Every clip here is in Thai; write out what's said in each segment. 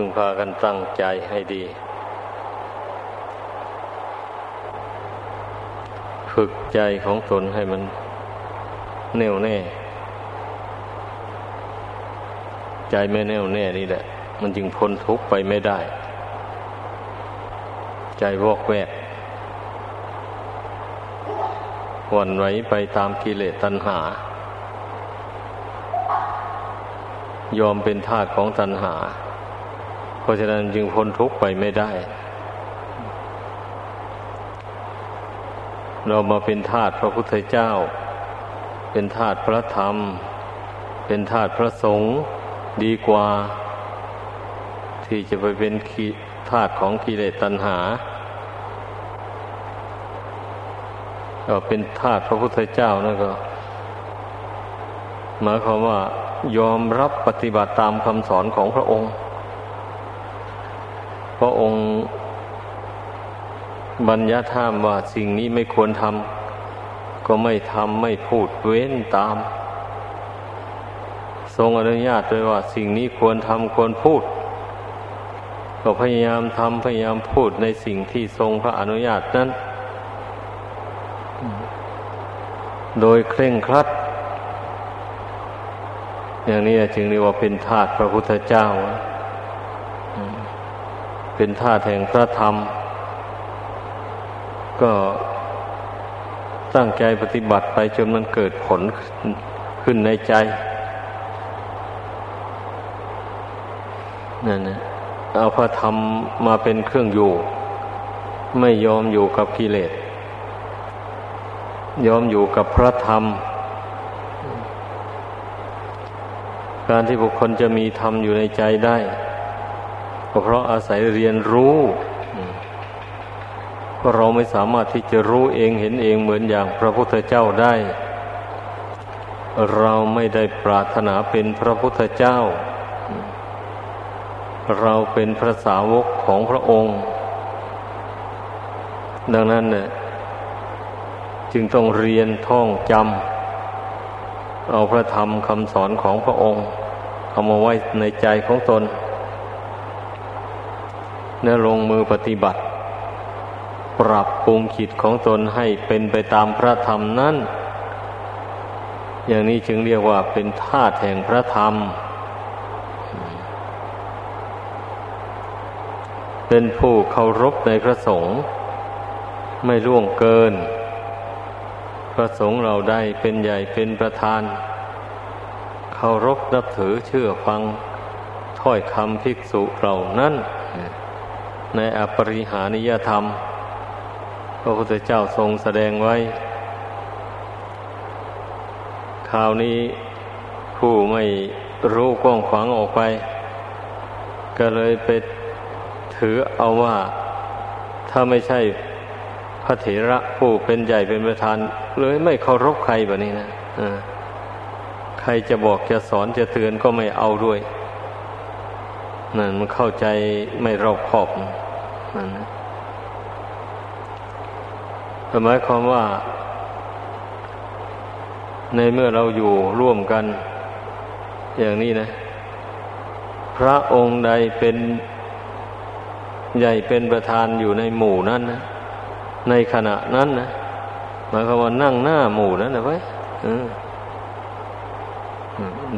พึงพากันตั้งใจให้ดี ฝึกใจของตนให้มันแน่วแน่ ใจไม่แน่วแน่นี่แหละ มันจึงพ้นทุกข์ไปไม่ได้ ใจวอกแวกหวั่นไหวไปตามกิเลสตัณหา ยอมเป็นทาสของตัณหา ราะฉะนั้นจึงพ้นทุกข์ไปไม่ได้ เรามาเป็นทาสพระพุทธเจ้า เป็นทาสพระธรรม เป็นทาสพระสงฆ์ดีกว่า ที่จะไปเป็นทาสของกิเลสตัณหาก็เป็นทาสพระพุทธเจ้านั่นก็หมายความว่ายอมรับปฏิบัติตามคำสอนของพระองค์ พระองค์บัญญัติห้ามว่าสิ่งนี้ไม่ควรทำก็ไม่ทำไม่พูดเว้นตาม ทรงอนุญาตไว้ว่าสิ่งนี้ควรทำควรพูด ก็พยายามทำพยายามพูดในสิ่งที่ทรงพระอนุญาตนั้น โดยเคร่งครัด อย่างนี้จึงเรียกว่าเป็นทาสพระพุทธเจ้า เป็นทาแห่งพระธรรม ก็ตั้งใจปฏิบัติไปจนมันเกิดผลขึ้นในใจนั่นนะเอาพระธรรมมาเป็นเครื่องอยู่ ไม่ยอมอยู่กับกิเลสยอมอยู่กับพระธรรม การที่บุคคลจะมีธรรมอยู่ในใจได้ เพราะอาศัยเรียนรู้เพราะเราไม่สามารถที่จะรู้เองเห็นเองเหมือนอย่างพระพุทธเจ้าได้ เราไม่ได้ปรารถนาเป็นพระพุทธเจ้า เราเป็นพระสาวกของพระองค์ ดังนั้นเนี่ยจึงต้องเรียนท่องจำเอาพระธรรมคำสอนของพระองค์เอามาไว้ในใจของตน และลงมือปฏิบัติ ปรับปรุงขิดของตนให้เป็นไปตามพระธรรมนั้น อย่างนี้จึงเรียกว่าเป็นธาตุแห่งพระธรรม เป็นผู้เคารพในพระสงฆ์ไม่ล่วงเกิน พระสงฆ์เราได้เป็นใหญ่เป็นประธานเคารพนับถือเชื่อฟังถ้อยคำภิกษุเรานั้น ในอปริหานิยธรรม พระพุทธเจ้าทรงแสดงไว้ คราวนี้ผู้ไม่รู้กว้างขวางออกไป ก็เลยไปถือเอาว่า ถ้าไม่ใช่พระเถระผู้เป็นใหญ่เป็นประธาน เลยไม่เคารพใครแบบนี้นะใครจะบอกจะสอนจะเตือนก็ไม่เอาด้วย นั่นมันเข้าใจไม่รอบคอบนั่นหมายความว่า ในเมื่อเราอยู่ร่วมกัน อย่างนี้นะ พระองค์ใดเป็นใหญ่เป็นประธานอยู่ในหมู่นั้นนะในขณะนั้นนะหมายความว่านั่งหน้าหมู่นั่นนะไว้ย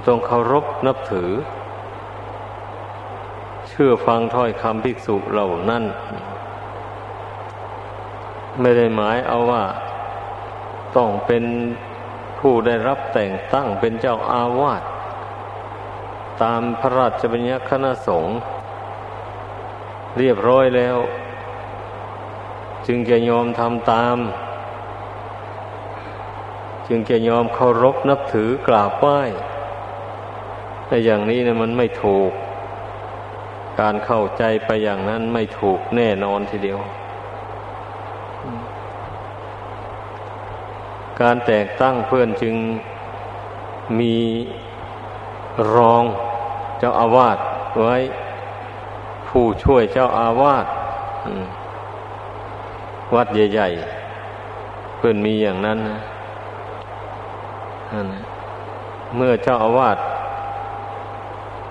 ต้องเคารพนับถือ ชื่อฟังถ้อยคำภิกษุเหล่านั้น ไม่ได้หมายเอาว่าต้องเป็นผู้ได้รับแต่งตั้งเป็นเจ้าอาวาสตามพระราชบัญญัติคณะสงฆ์เรียบร้อยแล้ว จึงจะยอมทำตาม จึงจะยอมเคารพนับถือกราบไหว้แต่อย่างนี้นะมันไม่ถูก การเข้าใจไปอย่างนั้นไม่ถูกแน่นอนทีเดียว การแตกตั้งเพื่อนจึงมีรองเจ้าอาวาสไว้ ผู้ช่วยเจ้าอาวาสวัดใหญ่ ๆ เพื่อนมีอย่างนั้นนะเมื่อเจ้าอาวาส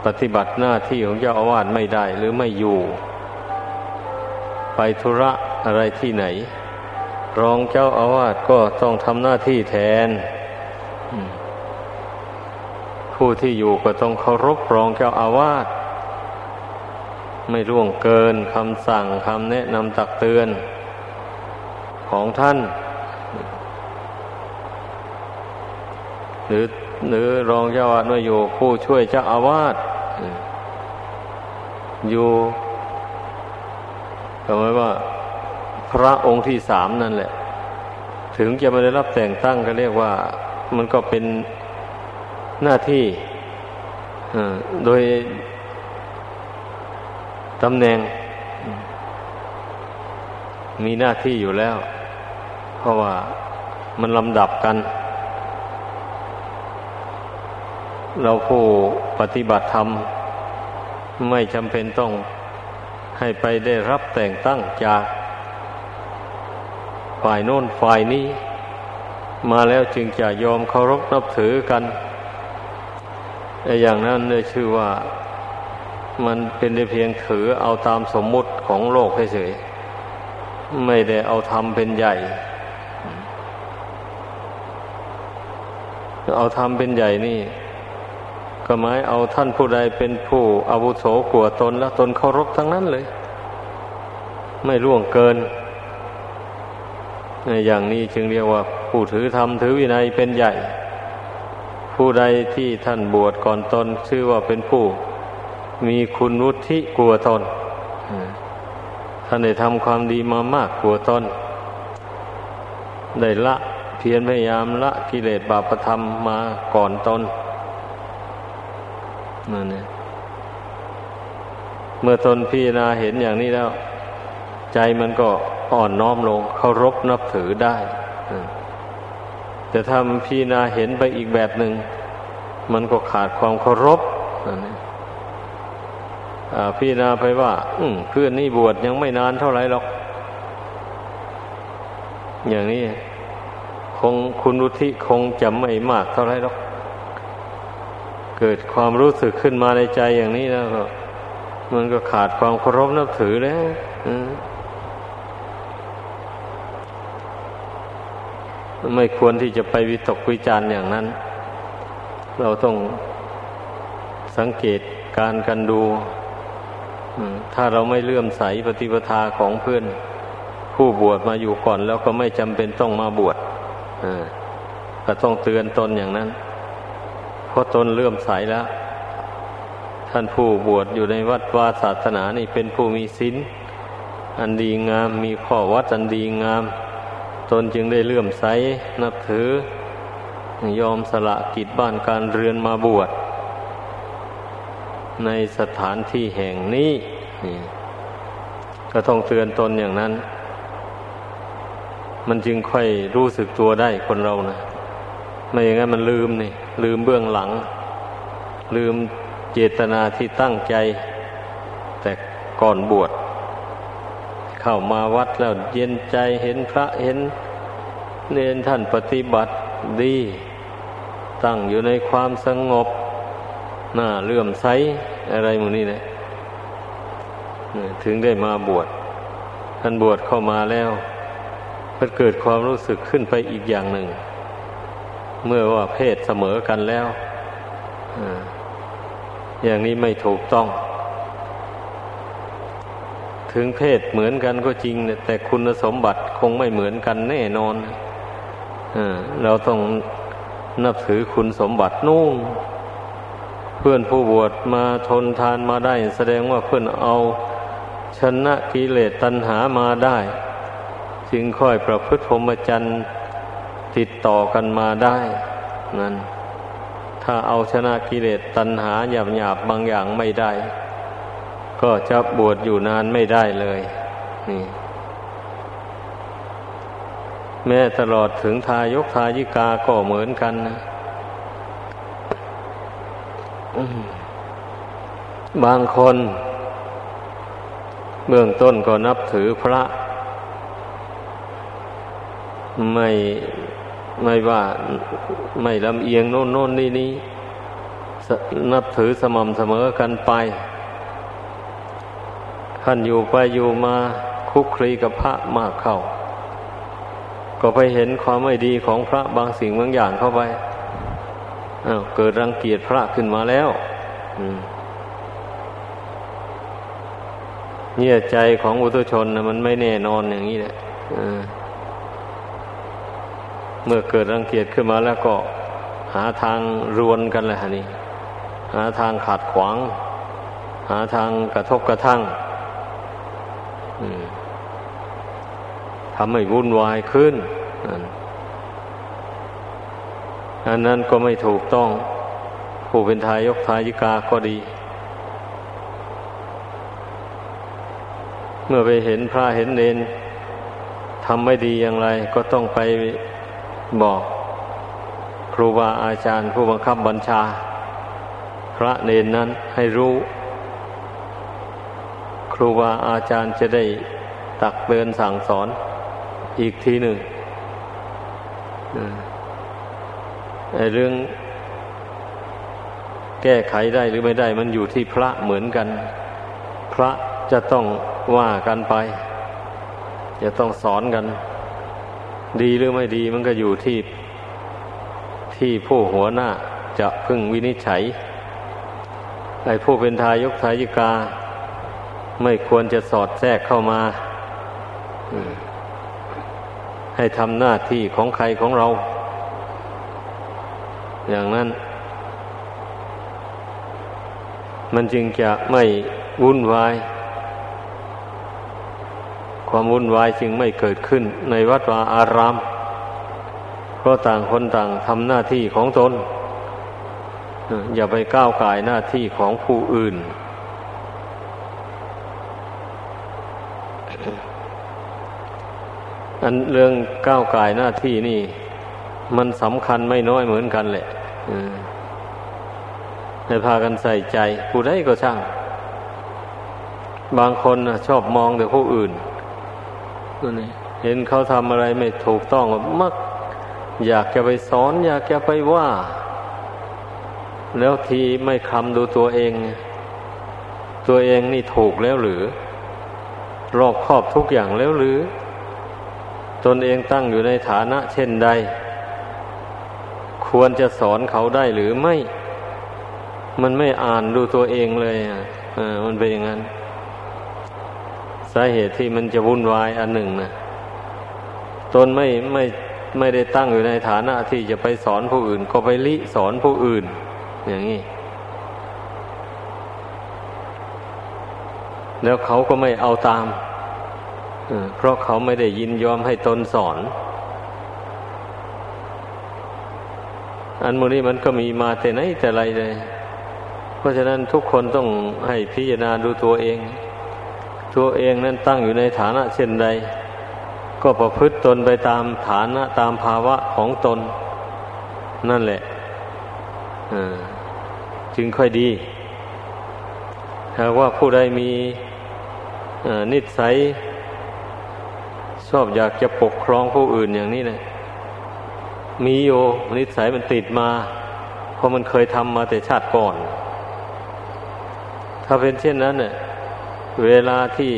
ปฏิบัติหน้าที่ของเจ้าอาวาสไม่ได้หรือไม่อยู่ ไปธุระอะไรที่ไหน รองเจ้าอาวาสก็ต้องทำหน้าที่แทน ผู้ที่อยู่ก็ต้องเคารพรองเจ้าอาวาสไม่ร่วงเกินคำสั่งคำแนะนำตักเตือน ของท่าน หรือหรือรองเจ้าอาวาสไมาอยู่ผู้ช่วยเจ้าอาวาส อยู่หมายว่า พระองค์ที่สามนั่นแหละ ถึงจะไม่ได้รับแต่งตั้งก็เรียกว่า มันก็เป็นหน้าที่โดยตำแหน่ง มีหน้าที่อยู่แล้ว เพราะว่ามันลำดับกัน เราผู้ปฏิบัติธรรม ไม่จำเป็นต้องให้ไปได้รับแต่งตั้งจากฝ่ายโน้นฝ่ายนี้ มาแล้วจึงจะยอมเคารพนับถือกันอย่างนั้นเลยชื่อว่ามันเป็นเพียงถือเอาตามสมมุติของโลกเฉยๆไม่ได้เอาธรรมเป็นใหญ่ เอาธรรมเป็นใหญ่นี่ ก็หมายเอาท่านผู้ใดเป็นผู้อาวุโสกลัวตนแล้วตนเคารพทั้งนั้นเลย ไม่ล่วงเกิน อย่างนี้จึงเรียกว่า ผู้ถือธรรมถือวินัยเป็นใหญ่ ผู้ใดที่ท่านบวชก่อนตน ชื่อว่าเป็นผู้ มีคุณวุฒิกลัวตนท่านได้ทำความดีมามากกลัวตนได้ละเพียรพยายามละกิเลสบาปธรรมมาก่อนตน นั่นเนี่ยเมื่อตนพิจารณาเห็นอย่างนี้แล้ว ใจมันก็อ่อนน้อมลงเคารพนับถือได้แต่ถ้ามันพิจารณาเห็นไปอีกแบบหนึ่งมันก็ขาดความเคารพนั่นเองพี่นาไปว่า อืเพื่อนนี่บวชยังไม่นานเท่าไหร่หรอก อย่างนี้ คงคุณรุธิคงจำไม่มากเท่าไหร่หรอก เกิดความรู้สึกขึ้นมาในใจอย่างนี้แล้วก็มันก็ขาดความเคารพนับถือแล้วไม่ควรที่จะไปวิตกวิจารณ์อย่างนั้น เราต้องสังเกตการกันดู ถ้าเราไม่เลื่อมใสปฏิปทาของเพื่อน ผู้บวชมาอยู่ก่อนแล้วก็ไม่จำเป็นต้องมาบวชก็ต้องเตือนตนอย่างนั้น เพราะตนเลื่อมใสแล้ว ท่านผู้บวชอยู่ในวัดวาศาสนานี่เป็นผู้มีศีลอันดีงามมีข้อวัดอันดีงาม ตนจึงได้เลื่อมใสนับถือยอมสละกิจบ้านการเรือนมาบวช ในสถานที่แห่งนี้ก็ต้องเตือนตนอย่างนั้น มันจึงค่อยรู้สึกตัวได้คนเรานะไม่อย่างนั้นมันลืมนี่ ลืมเบื้องหลัง ลืมเจตนาที่ตั้งใจ แต่ก่อนบวชเข้ามาวัดแล้วเย็นใจเห็นพระเห็นเนนท่านปฏิบัติดี ตั้งอยู่ในความสงบหน้าเลื่อมใสอะไรมูนี่นะถึงได้มาบวชท่านบวชเข้ามาแล้วมันเกิดความรู้สึกขึ้นไปอีกอย่างหนึ่ง เมื่อว่าเพศเสมอกันแล้วอย่างนี้ไม่ถูกต้อง ถึงเพศเหมือนกันก็จริง แต่คุณสมบัติคงไม่เหมือนกันแน่นอนเราต้องนับถือคุณสมบัตินู่นเพื่อนผู้บวชมาทนทานมาได้ แสดงว่าเพื่อนเอาชนะกิเลสตัณหามาได้ จึงค่อยประพฤติพรหมจรรย์ ติดต่อกันมาได้นั่นถ้าเอาชนะกิเลสตัณหาหยาบหยาบบางอย่างไม่ได้ ก็จะบวชอยู่นานไม่ได้เลยนี่แม้ตลอดถึงทายกทายิกาก็เหมือนกันนะบางคน เบื้องต้นก็นับถือพระ ไม่ ไม่ว่าไม่ลำเอียงโน่นโน่นนี่นี่นับถือสม่ำเสมอกันไปท่านอยู่ไปอยู่มาคุกคลีกับพระมากเข้า ก็ไปเห็นความไม่ดีของพระบางสิ่งบางอย่างเข้าไปเกิดรังเกียจพระขึ้นมาแล้วเนี่ยใจของอุตุชนนะมันไม่แน่นอนอย่างนี้แหละ เมื่อเกิดรังเกียจขึ้นมาแล้วก็หาทางรวนกันเลยฮะนี่หาทางขัดขวาง หาทางกระทบกระทั่งทำให้วุ่นวายขึ้น อันนั้นก็ไม่ถูกต้อง ผู้เป็นทายกทายิกาก็ดี เมื่อไปเห็นพระเห็นเนนทำไม่ดีอย่างไร ก็ต้องไป บอกครูบาอาจารย์ผู้บังคับบัญชา พระเนนนั้นให้รู้ ครูบาอาจารย์จะได้ตักเตือนสั่งสอนอีกทีหนึ่งเรื่องแก้ไขได้หรือไม่ได้ มันอยู่ที่พระเหมือนกัน พระจะต้องว่ากันไป จะต้องสอนกัน ดีหรือไม่ดีมันก็อยู่ที่ที่ผู้หัวหน้าจะพึ่งวินิจฉัยไอ้ผู้เป็นทายกทายิกา ไม่ควรจะสอดแทรกเข้ามา ให้ทำหน้าที่ของใครของเรา อย่างนั้น มันจึงจะไม่วุ่นวาย ความวุ่นวายจึงไม่เกิดขึ้นในวัดวาอาราม เพราะต่างคนต่างทำหน้าที่ของตน อย่าไปก้าวไก่หน้าที่ของผู้อื่น อันเรื่องก้าวกายหน้าที่นี่ มันสำคัญไม่น้อยเหมือนกันแหละให้พากันใส่ใจผู้ใดก็ช่าง บางคนชอบมองแต่ผู้อื่น นี่เห็นเขาทำอะไรไม่ถูกต้องมัก อยากจะไปสอน อยากจะไปว่า แล้วทีไม่คำดูตัวเอง ตัวเองนี่ถูกแล้วหรือ รอบครอบทุกอย่างแล้วหรือ ตนเองตั้งอยู่ในฐานะ เช่นใด ควรจะสอนเขาได้หรือไม่ มันไม่อ่านดูตัวเองเลยอะมันเป็นอย่างนั้นาเหตุที่มันจะวุ่นวายอันหนึ่งนะตนไม่ไม่ไม่ได้ตั้งอยู่ในฐานะที่จะไปสอนผู้อื่น ก็ไปลิสอนผู้อื่น อย่างนี้ แล้วเขาก็ไม่เอาตามเพราะเขาไม่ได้ยินยอมให้ตนสอน อันโมนี้มันก็มีมาแต่ไหนแต่ไรเลย เพราะฉะนั้นทุกคนต้องให้พิจารณาดูตัวเอง ตัวเองนั้นตั้งอยู่ในฐานะเช่นใด ก็ประพฤติตนไปตามฐานะตามภาวะของตน นั่นแหละจึงค่อยดีหากว่าผู้ใดมีนิสัยชอบอยากจะปกครองผู้อื่นอย่างนี้เลยมีโยนิสัยมันติดมา เพราะมันเคยทำมาแต่ชาติก่อน ถ้าเป็นเช่นนั้นเนี่ย เวลาที่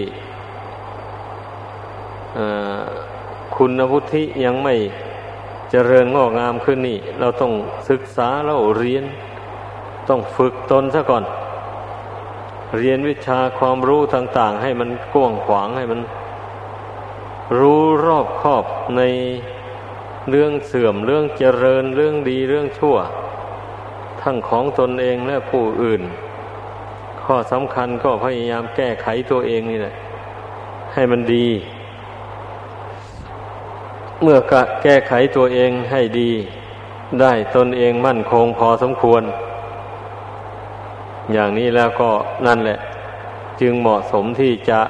คุณวุฒิยังไม่เจริญงอกงามขึ้นนี่ เราต้องศึกษาเราเรียน ต้องฝึกตนซะก่อน เรียนวิชาความรู้ต่าง ๆ ให้มันกว้างขวางให้มัน รู้รอบคอบในเรื่องเสื่อมเรื่องเจริญเรื่องดีเรื่องชั่ว ทั้งของตนเองและผู้อื่น ข้อสำคัญก็พยายามแก้ไขตัวเองนี่แหละ ให้มันดี เมื่อกะแก้ไขตัวเองให้ดี ได้ตนเองมั่นคงพอสมควร อย่างนี้แล้วก็นั่นแหละ จึงเหมาะสมที่จะ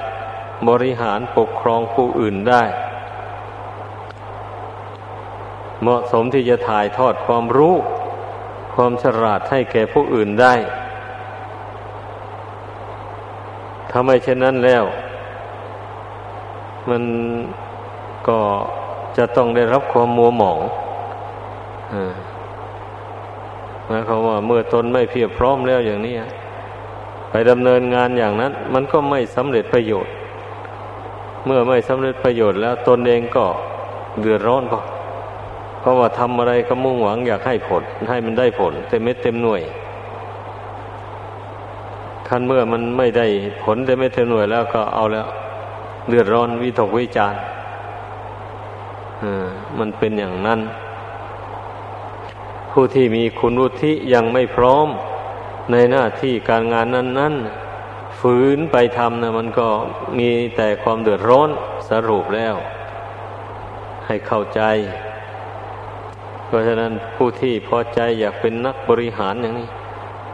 บริหารปกครองผู้อื่นได้ เหมาะสมที่จะถ่ายทอดความรู้ ความฉลาดให้แก่ผู้อื่นได้ ทำไมเช่นนั้นแล้ว มันก็จะต้องได้รับความมัวหมองหมายความว่าเมื่อตนไม่เพียบพร้อมแล้วอย่างนี้ไปดำเนินงานอย่างนั้น มันก็ไม่สำเร็จประโยชน์ เมื่อไม่สำเร็จประโยชน์แล้วตนเองก็เดือดร้อนก็เพราะว่าทำอะไรก็มุ่งหวังอยากให้ผล ให้มันได้ผลเต็มเม็ดเต็มหน่วย คันเมื่อมันไม่ได้ผลเต็มเม็ดเต็มหน่วยแล้วก็เอาแล้วเดือดร้อนวิตกวิจารมันเป็นอย่างนั้น ผู้ที่มีคุณวุฒิยังไม่พร้อมในหน้าที่การงานนั้นๆฝืนไปทำนะมันก็มีแต่ความเดือดร้อนสรุปแล้ว ให้เข้าใจ เพราะฉะนั้นผู้ที่พอใจอยากเป็นนักบริหารอย่างนี้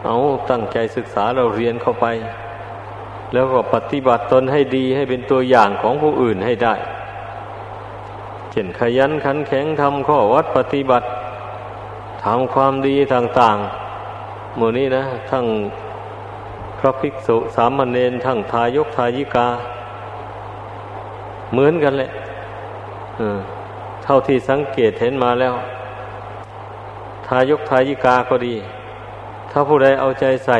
เอาตั้งใจศึกษาเราเรียนเข้าไป แล้วก็ปฏิบัติตนให้ดีให้เป็นตัวอย่างของผู้อื่นให้ได้ เช่นขยันขันแข็งทำข้อวัดปฏิบัติทำความดีต่างๆหมู่นี้นะ ทั้งพระภิกษุสามเณรทั้งทายกทายิกา เหมือนกันแหละเท่าที่สังเกตเห็นมาแล้ว ทายกทายิกาก็ดี ถ้าผู้ใดเอาใจใส่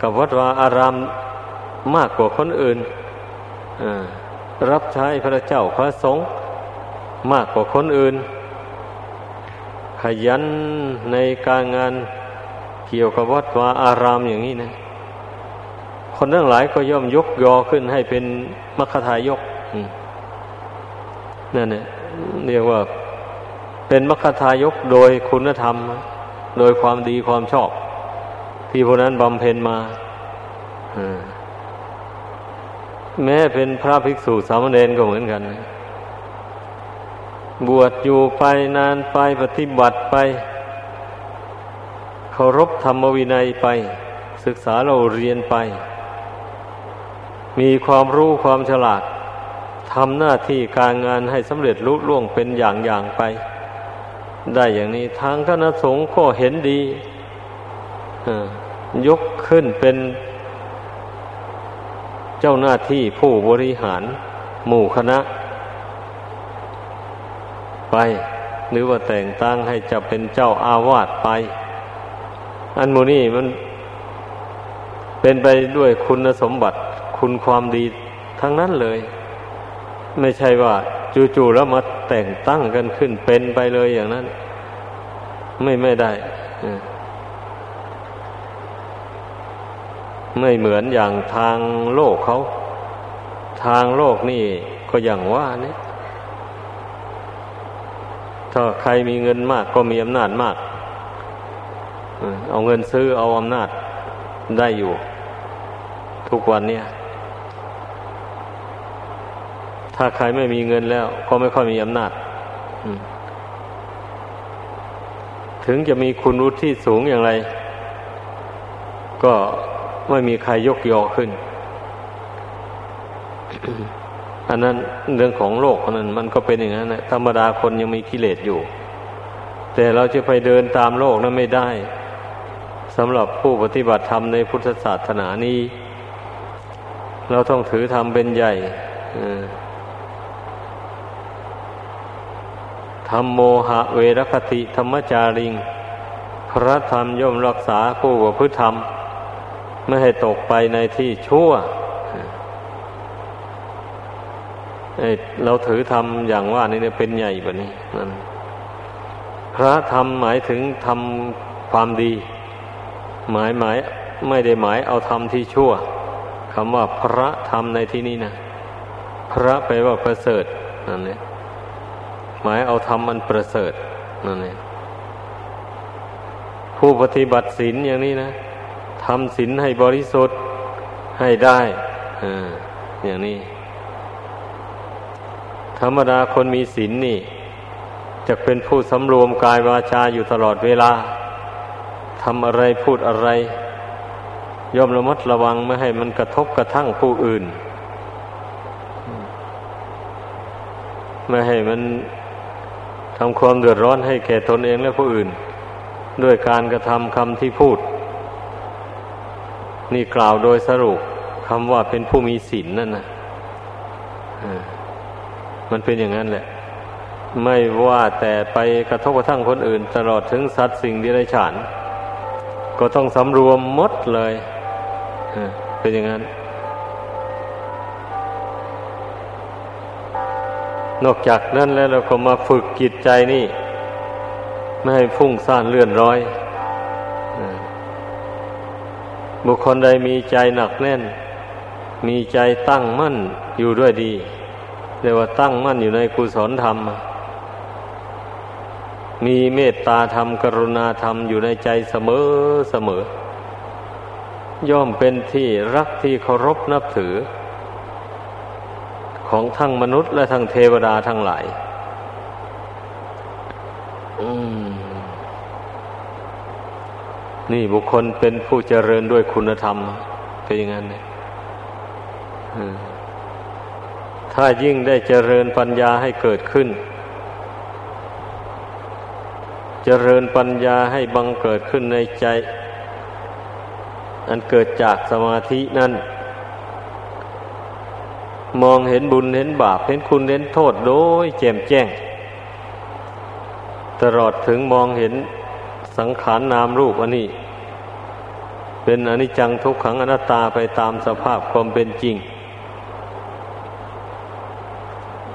กับวัดวาอารามมากกว่าคนอื่นรับใช้พระเจ้าพระสงฆ์มากกว่าคนอื่น ขยันในการงานเกี่ยวกับวัดวาอารามอย่างนี้นะ คนทั้งหลายก็ย่อมยกยอขึ้นให้เป็นมรคทายกนั่นเนี่ยเรียกว่าเป็นมรคทายกโดยคุณธรรม โดยความดีความชอบ ที่พวกนั้นบำเพ็ญมาแม้เป็นพระภิกษุสามเณรก็เหมือนกัน บวชอยู่ไปนานไปปฏิบัติไปเคารพธรรมวินัยไป ศึกษาเราเรียนไป มีความรู้ความฉลาดทำหน้าที่การงานให้สำเร็จลุล่วงเป็นอย่างอย่างไป ได้อย่างนี้ ทางคณะสงฆ์ก็เห็นดียกขึ้นเป็นเจ้าหน้าที่ผู้บริหารหมู่คณะ ไป หรือว่าแต่งตั้งให้จะเป็นเจ้าอาวาสไป อันโมนี่มันเป็นไปด้วยคุณสมบัติคุณความดีทั้งนั้นเลย ไม่ใช่ว่า จู่ๆแล้วมาแต่งตั้งกันขึ้นเป็นไปเลยอย่างนั้น ไม่ไม่ได้ ไม่เหมือนอย่างทางโลกเขา ทางโลกนี่ก็อย่างว่านี่ถ้าใครมีเงินมากก็มีอำนาจมาก เอาเงินซื้อเอาอำนาจได้อยู่ ทุกวันเนี่ย ถ้าใครไม่มีเงินแล้ว ก็ไม่ค่อยมีอำนาจถึงจะมีคุณรุที่สูงอย่างไร ก็ไม่มีใครยกยอขึ้น อันนั้นเรื่องของโลกนั้น มันก็เป็นอย่างนั้นนะธรรมดาคนยังมีกิเลสอยู่ แต่เราจะไปเดินตามโลกนั้นไม่ได้สำหรับผู้ปฏิบัติธรรมในพุทธศาสนานี้ เราต้องถือธรรมเป็นใหญ่ ธรรมโมหะเวรคติธรรมจาริง พระธรรมย่อมรักษาผู้ประพฤติธรรม ไม่ให้ตกไปในที่ชั่วเราถือธรรมอย่างว่านี่เป็นใหญ่แบบนี้นั่นพระธรรมหมายถึงทำความดี หมายหมายไม่ได้หมายเอาธรรมที่ชั่วคำว่าพระธรรมในที่นี้นะพระแปลว่าประเสริฐนั่นเอง หมายเอาธรรมมันประเสริฐนั่นเองผู้ปฏิบัติศีลอย่างนี้นะทำศีลให้บริสุทธิ์ให้ได้อ่าอย่างนี้ ธรรมดาคนมีศีลนนี่ จะเป็นผู้สำรวมกายวาจาอยู่ตลอดเวลาทำอะไรพูดอะไร ย่อมระมัดระวังไม่ให้มันกระทบกระทั่งผู้อื่น ไม่ให้มัน ทำความเดือดร้อนให้แก่ตนเองและผู้อื่น ด้วยการกระทำคำที่พูด นี่กล่าวโดยสรุปคำว่าเป็นผู้มีศีลนนั่นนะมันเป็นอย่างนั้นแหละ ไม่ว่าแต่ไปกระทบกระทั่งคนอื่น ตลอดถึงสัตว์สิ่งดิเรกชันก็ต้องสำรวมมดเลยเป็นอย่างนั้น นอกจากนั้นแล้วเราก็มาฝึกจิตใจนี่ ไม่ให้ฟุ้งซ่านเลื่อนร้อยบุคคลใดมีใจหนักแน่น มีใจตั้งมั่นอยู่ด้วยดีเรียกว่าตั้งมั่นอยู่ในกุศลธรรม มีเมตตาธรรม กรุณาธรรมอยู่ในใจเสมอเสมอ ย่อมเป็นที่รักที่เคารพนับถือ ของทั้งมนุษย์และทั้งเทวดาทั้งหลาย นี่บุคคลเป็นผู้เจริญด้วยคุณธรรม เป็นอย่างนั้นเนี่ยถ้ายิ่งได้เจริญปัญญาให้เกิดขึ้น เจริญปัญญาให้บังเกิดขึ้นในใจ อันเกิดจากสมาธินั้น มองเห็นบุญเห็นบาป เห็นคุณเห็นโทษโดยแจ่มแจ้ง ตลอดถึงมองเห็นสังขารนนามรูปอันนี้ เป็นอนิจจังทุกขังอนัตตาไปตามสภาพความเป็นจริง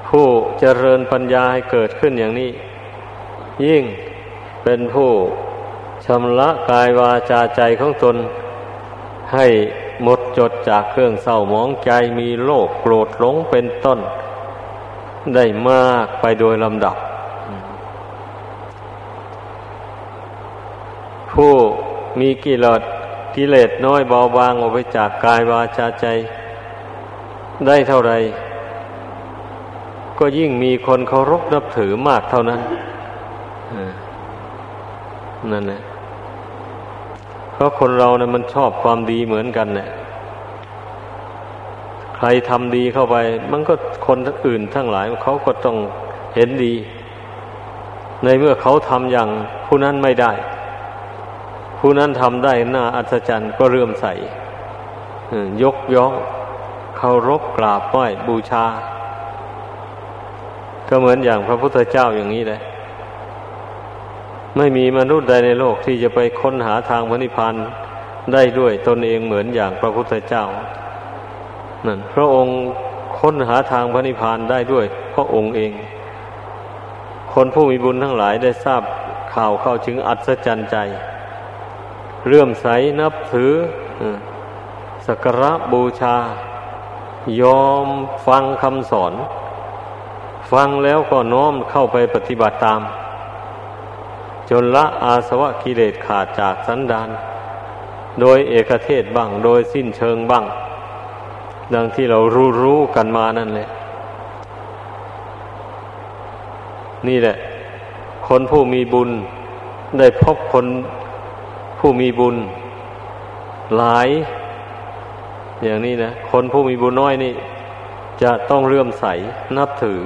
ผู้เจริญปัญญาให้เกิดขึ้นอย่างนี้ ยิ่งเป็นผู้ชำระกายวาจาใจของตนให้ จดจากเครื่องเศร้าหมองใจมีโลภโกรธหลงเป็นต้น ได้มากไปโดยลำดับ ผู้มีกิเลสกิเลสน้อยเบาบางออกไปจากกายวาจาใจ ได้เท่าไรก็ยิ่งมีคนเคารพนับถือมากเท่านั้นนั่นแหละเพราะคนเรานะ่ะมันชอบความดีเหมือนกันเนี่ยใค รทำดีเข้าไป มันก็คนอื่นทั้งหลายเขาก็ต้องเห็นดี ในเมื่อเขาทำอย่างผู้นั้นไม่ได้ ผู้นั้นทำได้น่าอัศจรรย์ก็เรื่มใสยกย่องเคารพกราบไหว้บูชา ก็เหมือนอย่างพระพุทธเจ้าอย่างนี้เลยไม่มีมนุษย์ใดในโลกที่จะไปค้นหาทางพระนิพพานได้ด้วยตนเองเหมือนอย่างพระพุทธเจ้า นั่นพระองค์ค้นหาทางพระนิพพานได้ด้วยพระองค์เอง คนผู้มีบุญทั้งหลายได้ทราบข่าวเข้าถึงอัศจรรย์ใจ เรื่มใสนับถือสักการะบูชา ยอมฟังคำสอน ฟังแล้วก็น้อมเข้าไปปฏิบัติตาม จนละอาสวะกิเลสขาดจากสันดาน โดยเอกเทศบ้าง โดยสิ้นเชิงบ้าง ดังที่เรารู้รู้กันมานั่นเลยนี่แหละ คนผู้มีบุญ ได้พบคนผู้มีบุญ หลาย อย่างนี้นะ คนผู้มีบุญน้อยนี่ จะต้องเลื่อมใสนับถือ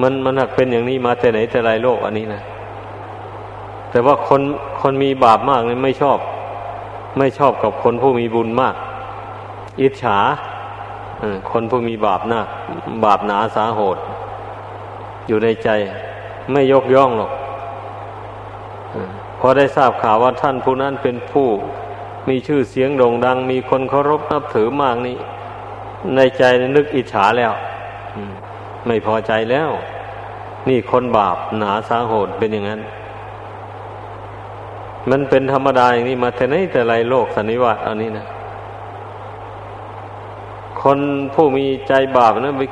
มันมันหักเป็นอย่างนี้มาแต่ไหนแต่ไรโลกอันนี้นะแต่ว่าคนคนมีบาปมากนี่ไม่ชอบ ไม่ชอบกับคนผู้มีบุญมาก อิจฉาคนผู้มีบาปหนักบาปหนาสาโหด อยู่ในใจ ไม่ยกย่องหรอกพอได้ทราบข่าวว่าท่านผู้นั้นเป็นผู้ มีชื่อเสียงโด่งดัง มีคนเคารพนับถือมากนี่ในใจนึกอิจฉาแล้วไม่พอใจแล้ว นี่คนบาปหนาสาโหดเป็นอย่างนั้น มันเป็นธรรมดาอย่างนี้มาแต่ไหนแต่ไรโลกสันนิวาตอันนี้นะ คนผู้มีใจบาปนะไป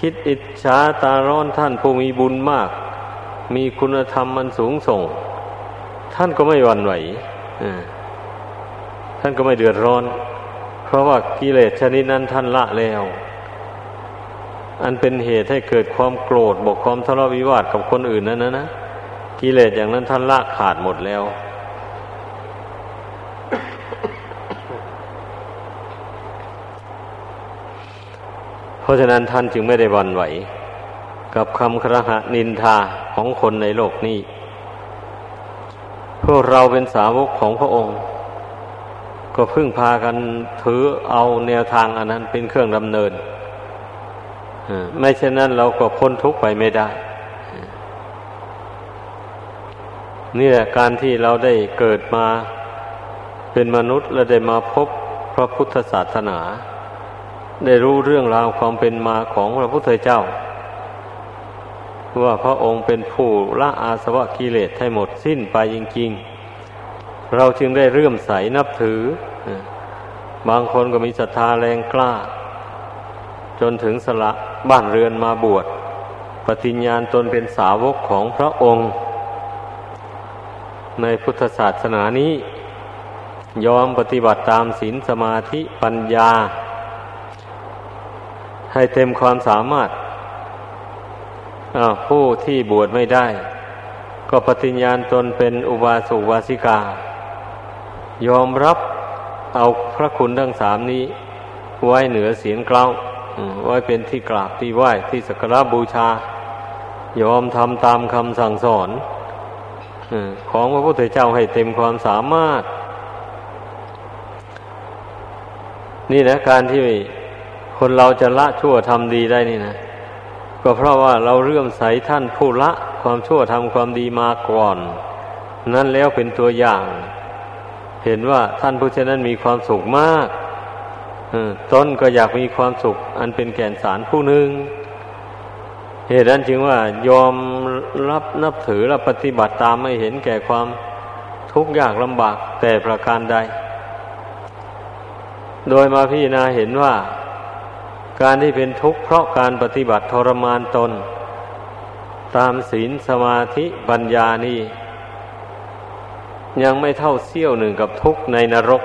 คิดอิจฉาตาร้อนท่านผู้มีบุญมาก มีคุณธรรมมันสูงส่ง ท่านก็ไม่หวั่นไหวท่านก็ไม่เดือดร้อน เพราะว่ากิเลสชนิดนั้นท่านละแล้ว อันเป็นเหตุให้เกิดความโกรธบกความทะเลาะวิวาทกับคนอื่นนั้นนะนะกิเลสอย่างนั้นท่านละขาดหมดแล้ว ราะฉะนั้นท่านจึงไม่ได้วันไหว กับคำครหะนินทาของคนในโลกนี้พวกเราเป็นสาวกของพระองค์ ก็พึ่งพากันถือเอาแนวทางอันนั้นเป็นเครื่องดำเนินไม่เช่นนั้นเราก็พ้นทุกข์ไปไม่ได้นี่แหละการที่เราได้เกิดมาเป็นมนุษย์และได้มาพบพระพุทธศาสนา ได้รู้เรื่องราวความเป็นมาของพระพุทธเจ้า ว่าพระองค์เป็นผู้ละอาสวะกิเลสให้หมดสิ้นไปจริง ๆ เราจึงได้เรื่มใสนับถือ บางคนก็มีศรัทธาแรงกล้า จนถึงสละบ้านเรือนมาบวชปฏิญญาณตนเป็นสาวกของพระองค์ ในพุทธศาสนานี้ ยอมปฏิบัติตามศีลสมาธิปัญญา ให้เต็มความสามารถผู้ที่บวชไม่ได้ ก็ปฏิญญาณตนเป็นอุบาสกวาสิกา ยอมรับเอาพระคุณทั้งสามนี้ ไว้เหนือเสียงกล่าวไว้เป็นที่กราบที่ไหว้ที่สักการบูชา ยอมทำตามคำสั่งสอนของพระพุทธเจ้าให้เต็มความสามารถ นี่นะการที่ คนเราจะละชั่วทำดีได้นี่นะ ก็เพราะว่าเราเรื่อมใสท่านผู้ละความชั่วทำความดีมาก่อน นั่นแล้วเป็นตัวอย่าง เห็นว่าท่านผู้เช่นนั้นมีความสุขมากต้นก็อยากมีความสุข อันเป็นแก่นสารผู้หนึ่งเหตุนั้นจึงว่ายอมรับนับถือและปฏิบัติตามไม่เห็นแก่ความทุกข์ยากลำบากแต่ประการใด โดยมาพี่นาเห็นว่า การที่เป็นทุกข์เพราะการปฏิบัติทรมานตน ตามศีลสมาธิปัญญานี่ยังไม่เท่าเสี้ยวหนึ่งกับทุกข์ในนรก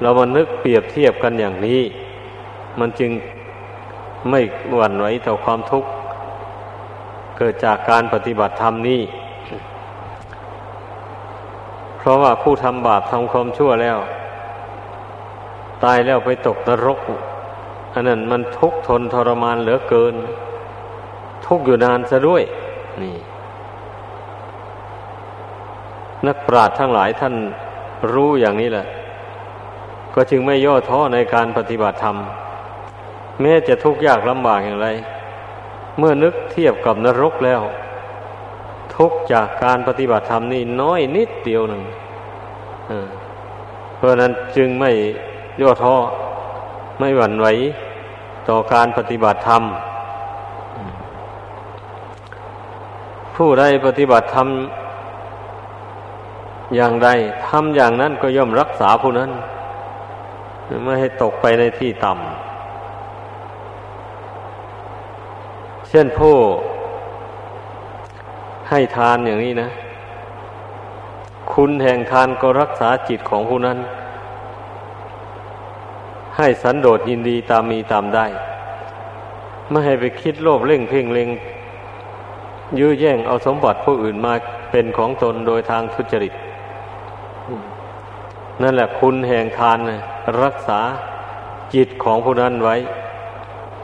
เรามานึกเปรียบเทียบกันอย่างนี้ มันจึงไม่หวั่นไหวต่อความทุกข์เกิดจากการปฏิบัติธรรมนี้ เพราะว่าผู้ทำบาปทำความชั่วแล้ว ตายแล้วไปตกนรก อันนั้นมันทุกข์ทนทรมานเหลือเกิน ทุกอยู่นานซะด้วย นี่ นักปราชญ์ทั้งหลายท่านรู้อย่างนี้แหละ ก็จึงไม่ย่อท้อในการปฏิบัติธรรม แม้จะทุกข์ยากลำบากอย่างไร เมื่อนึกเทียบกับนรกแล้ว ทุกจากการปฏิบัติธรรมนี่น้อยนิดเดียวหนึ่งเพราะนั้นจึงไม่ ย่อท้อไม่หวั่นไหวต่อการปฏิบัติธรรม ผู้ใดปฏิบัติธรรมอย่างใดทำอย่างนั้นก็ย่อมรักษาผู้นั้น ไม่ให้ตกไปในที่ต่ำเช่นผู้ให้ทานอย่างนี้นะ คุณแห่งทานก็รักษาจิตของผู้นั้น ให้สันโดษยินดีตามมีตามได้ ไม่ให้ไปคิดโลภเล่งเพ่งเล็งยื้อแย่งเอาสมบัติผู้อื่นมาเป็นของตนโดยทางทุจริต นั่นแหละคุณแห่งทานรักษาจิตของผู้นั้นไว้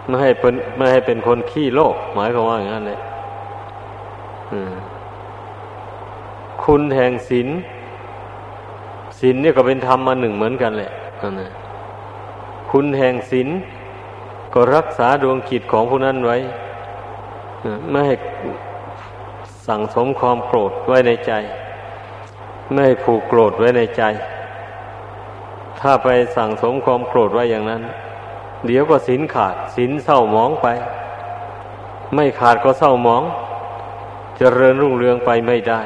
ไม่ให้เป็นไม่ให้เป็นคนขี้โลกหมายความว่าอย่างนั้นเลยคุณแห่งศีลศีลเนี่ยก็เป็นธรรมมาหนึ่งเหมือนกันแหละนะ คุณแห่งศีลก็รักษาดวงจิตของผู้นั้นไว้ ไม่ให้สั่งสมความโกรธไว้ในใจ ไม่ให้ผูกโกรธไว้ในใจ ถ้าไปสั่งสมความโกรธไว้อย่างนั้น เดี๋ยวก็สินขาดสินเศร้าหมองไป ไม่ขาดก็เศร้าหมองจเจริญรุ่งเรืองไปไม่ได้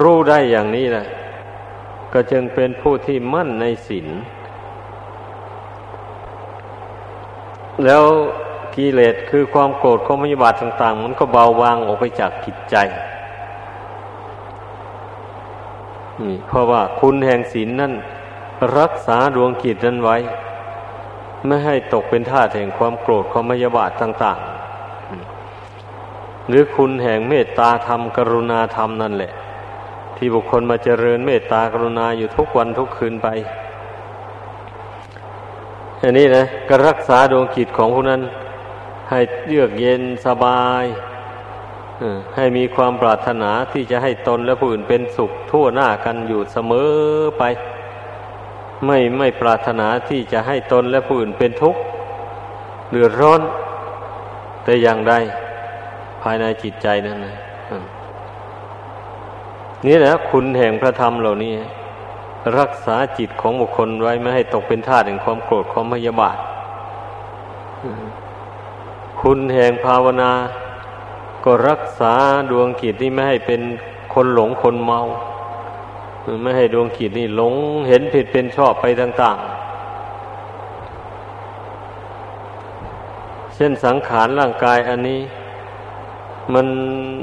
รู้ได้อย่างนี้แหละ ก็จึงเป็นผู้ที่มั่นในศีลแล้วกิเลสคือความโกรธความมิบาทต่าง ๆ มันก็เบาบางออกไปจากจิตใจเพราะว่าคุณแห่งศีลนั่น รักษาดวงกิจนั้นไว้ ไม่ให้ตกเป็นท่าแห่งความโกรธความมยาบาทต่าง ๆ หรือคุณแห่งเมตตาธรรม กรุณาธรรมนั่นแหละ ที่บุคคลมาเจริญเมตตากรุณาอยู่ทุกวันทุกคืนไป อันนี้นะก็รักษาดวงกิจของผู้นั้น ให้เยือกเย็นสบายให้มีความปรารถนาที่จะให้ตนและผู้อื่นเป็นสุขทั่วหน้ากันอยู่เสมอไป ไม่ไม่ปรารถนาที่จะให้ตนและผู้อื่นเป็นทุกข์เดือดร้อน แต่อย่างใดภายในจิตใจนั่นนะ นี่แหละคุณแห่งพระธรรมเหล่านี้ รักษาจิตของบุคคลไว้ไม่ให้ตกเป็นทาสแห่งความโกรธความพยาบาทคุณแห่งภาวนา ก็รักษาดวงกิจนี้ไม่ให้เป็นคนหลงคนเมา ไม่ให้ดวงกิจนี่หลงเห็นผิดเป็นชอบไปต่าง ๆเช่นสังขารร่างกายอันนี้ มัน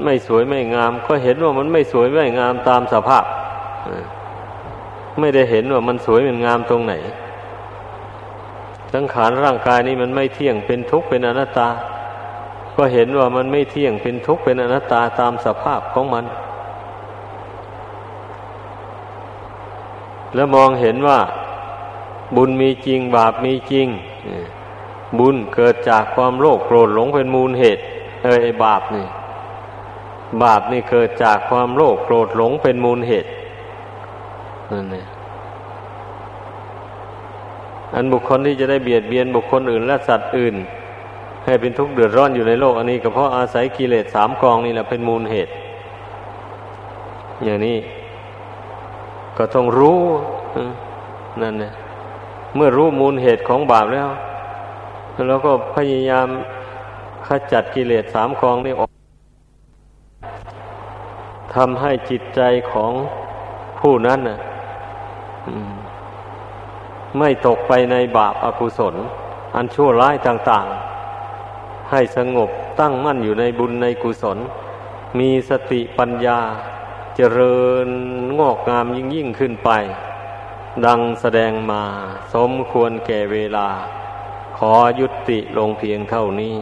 ไม่สวยไม่งาม ก็เห็นว่ามันไม่สวยไม่งามตามสภาพไม่ได้เห็นว่ามันสวยมันงามตรงไหน สังขารร่างกายนี้มันไม่เที่ยงเป็นทุกข์เป็นอนัตตา ก็เห็นว่ามันไม่เที่ยงเป็นทุกข์เป็นอนัตตาตามสภาพของมัน แล้วมองเห็นว่า บุญมีจริงบาปมีจริง บุญเกิดจากความโลภโกรธหลงเป็นมูลเหตุ เออไอบาปนี่ บาปนี่เกิดจากความโลภโกรธหลงเป็นมูลเหตุนั่นเนี่ยอันบุคคลที่จะได้เบียดเบียนบุคคลอื่นและสัตว์อื่น ให้เป็นทุกข์เดือดร้อนอยู่ในโลก อันนี้ก็เพราะอาศัยกิเลสสามกองนี่แหละเป็นมูลเหตุ อย่างนี้ ก็ต้องรู้นั่นเนี่ยเมื่อรู้มูลเหตุของบาปแล้วเราก็พยายาม ขจัดกิเลสสามกองนี้ออกทำให้จิตใจของผู้นั้นน่ะไม่ตกไปในบาปอากุศล อันชั่วร้ายต่างๆ ให้สงบตั้งมั่นอยู่ในบุญในกุศล มีสติปัญญาเจริญงอกงามยิ่งยิ่งขึ้นไป ดังแสดงมาสมควรแก่เวลา ขอยุติลงเพียงเท่านี้